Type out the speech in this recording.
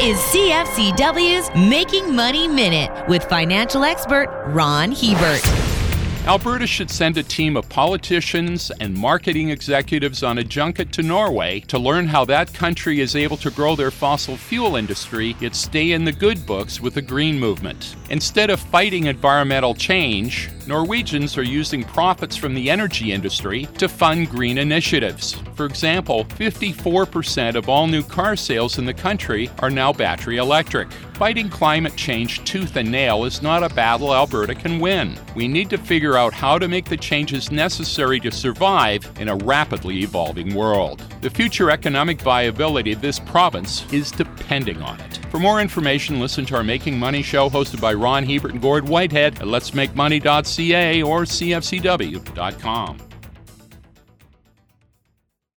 is CFCW's Making Money Minute with financial expert Ron Hebert. Alberta should send a team of politicians and marketing executives on a junket to Norway to learn how that country is able to grow their fossil fuel industry yet stay in the good books with the green movement. Instead of fighting environmental change, Norwegians are using profits from the energy industry to fund green initiatives. For example, 54% of all new car sales in the country are now battery electric. Fighting climate change tooth and nail is not a battle Alberta can win. We need to figure out how to make the changes necessary to survive in a rapidly evolving world. The future economic viability of this province is depending on it. For more information, listen to our Making Money show hosted by Ron Hebert and Gord Whitehead at letsmakemoney.ca or cfcw.com.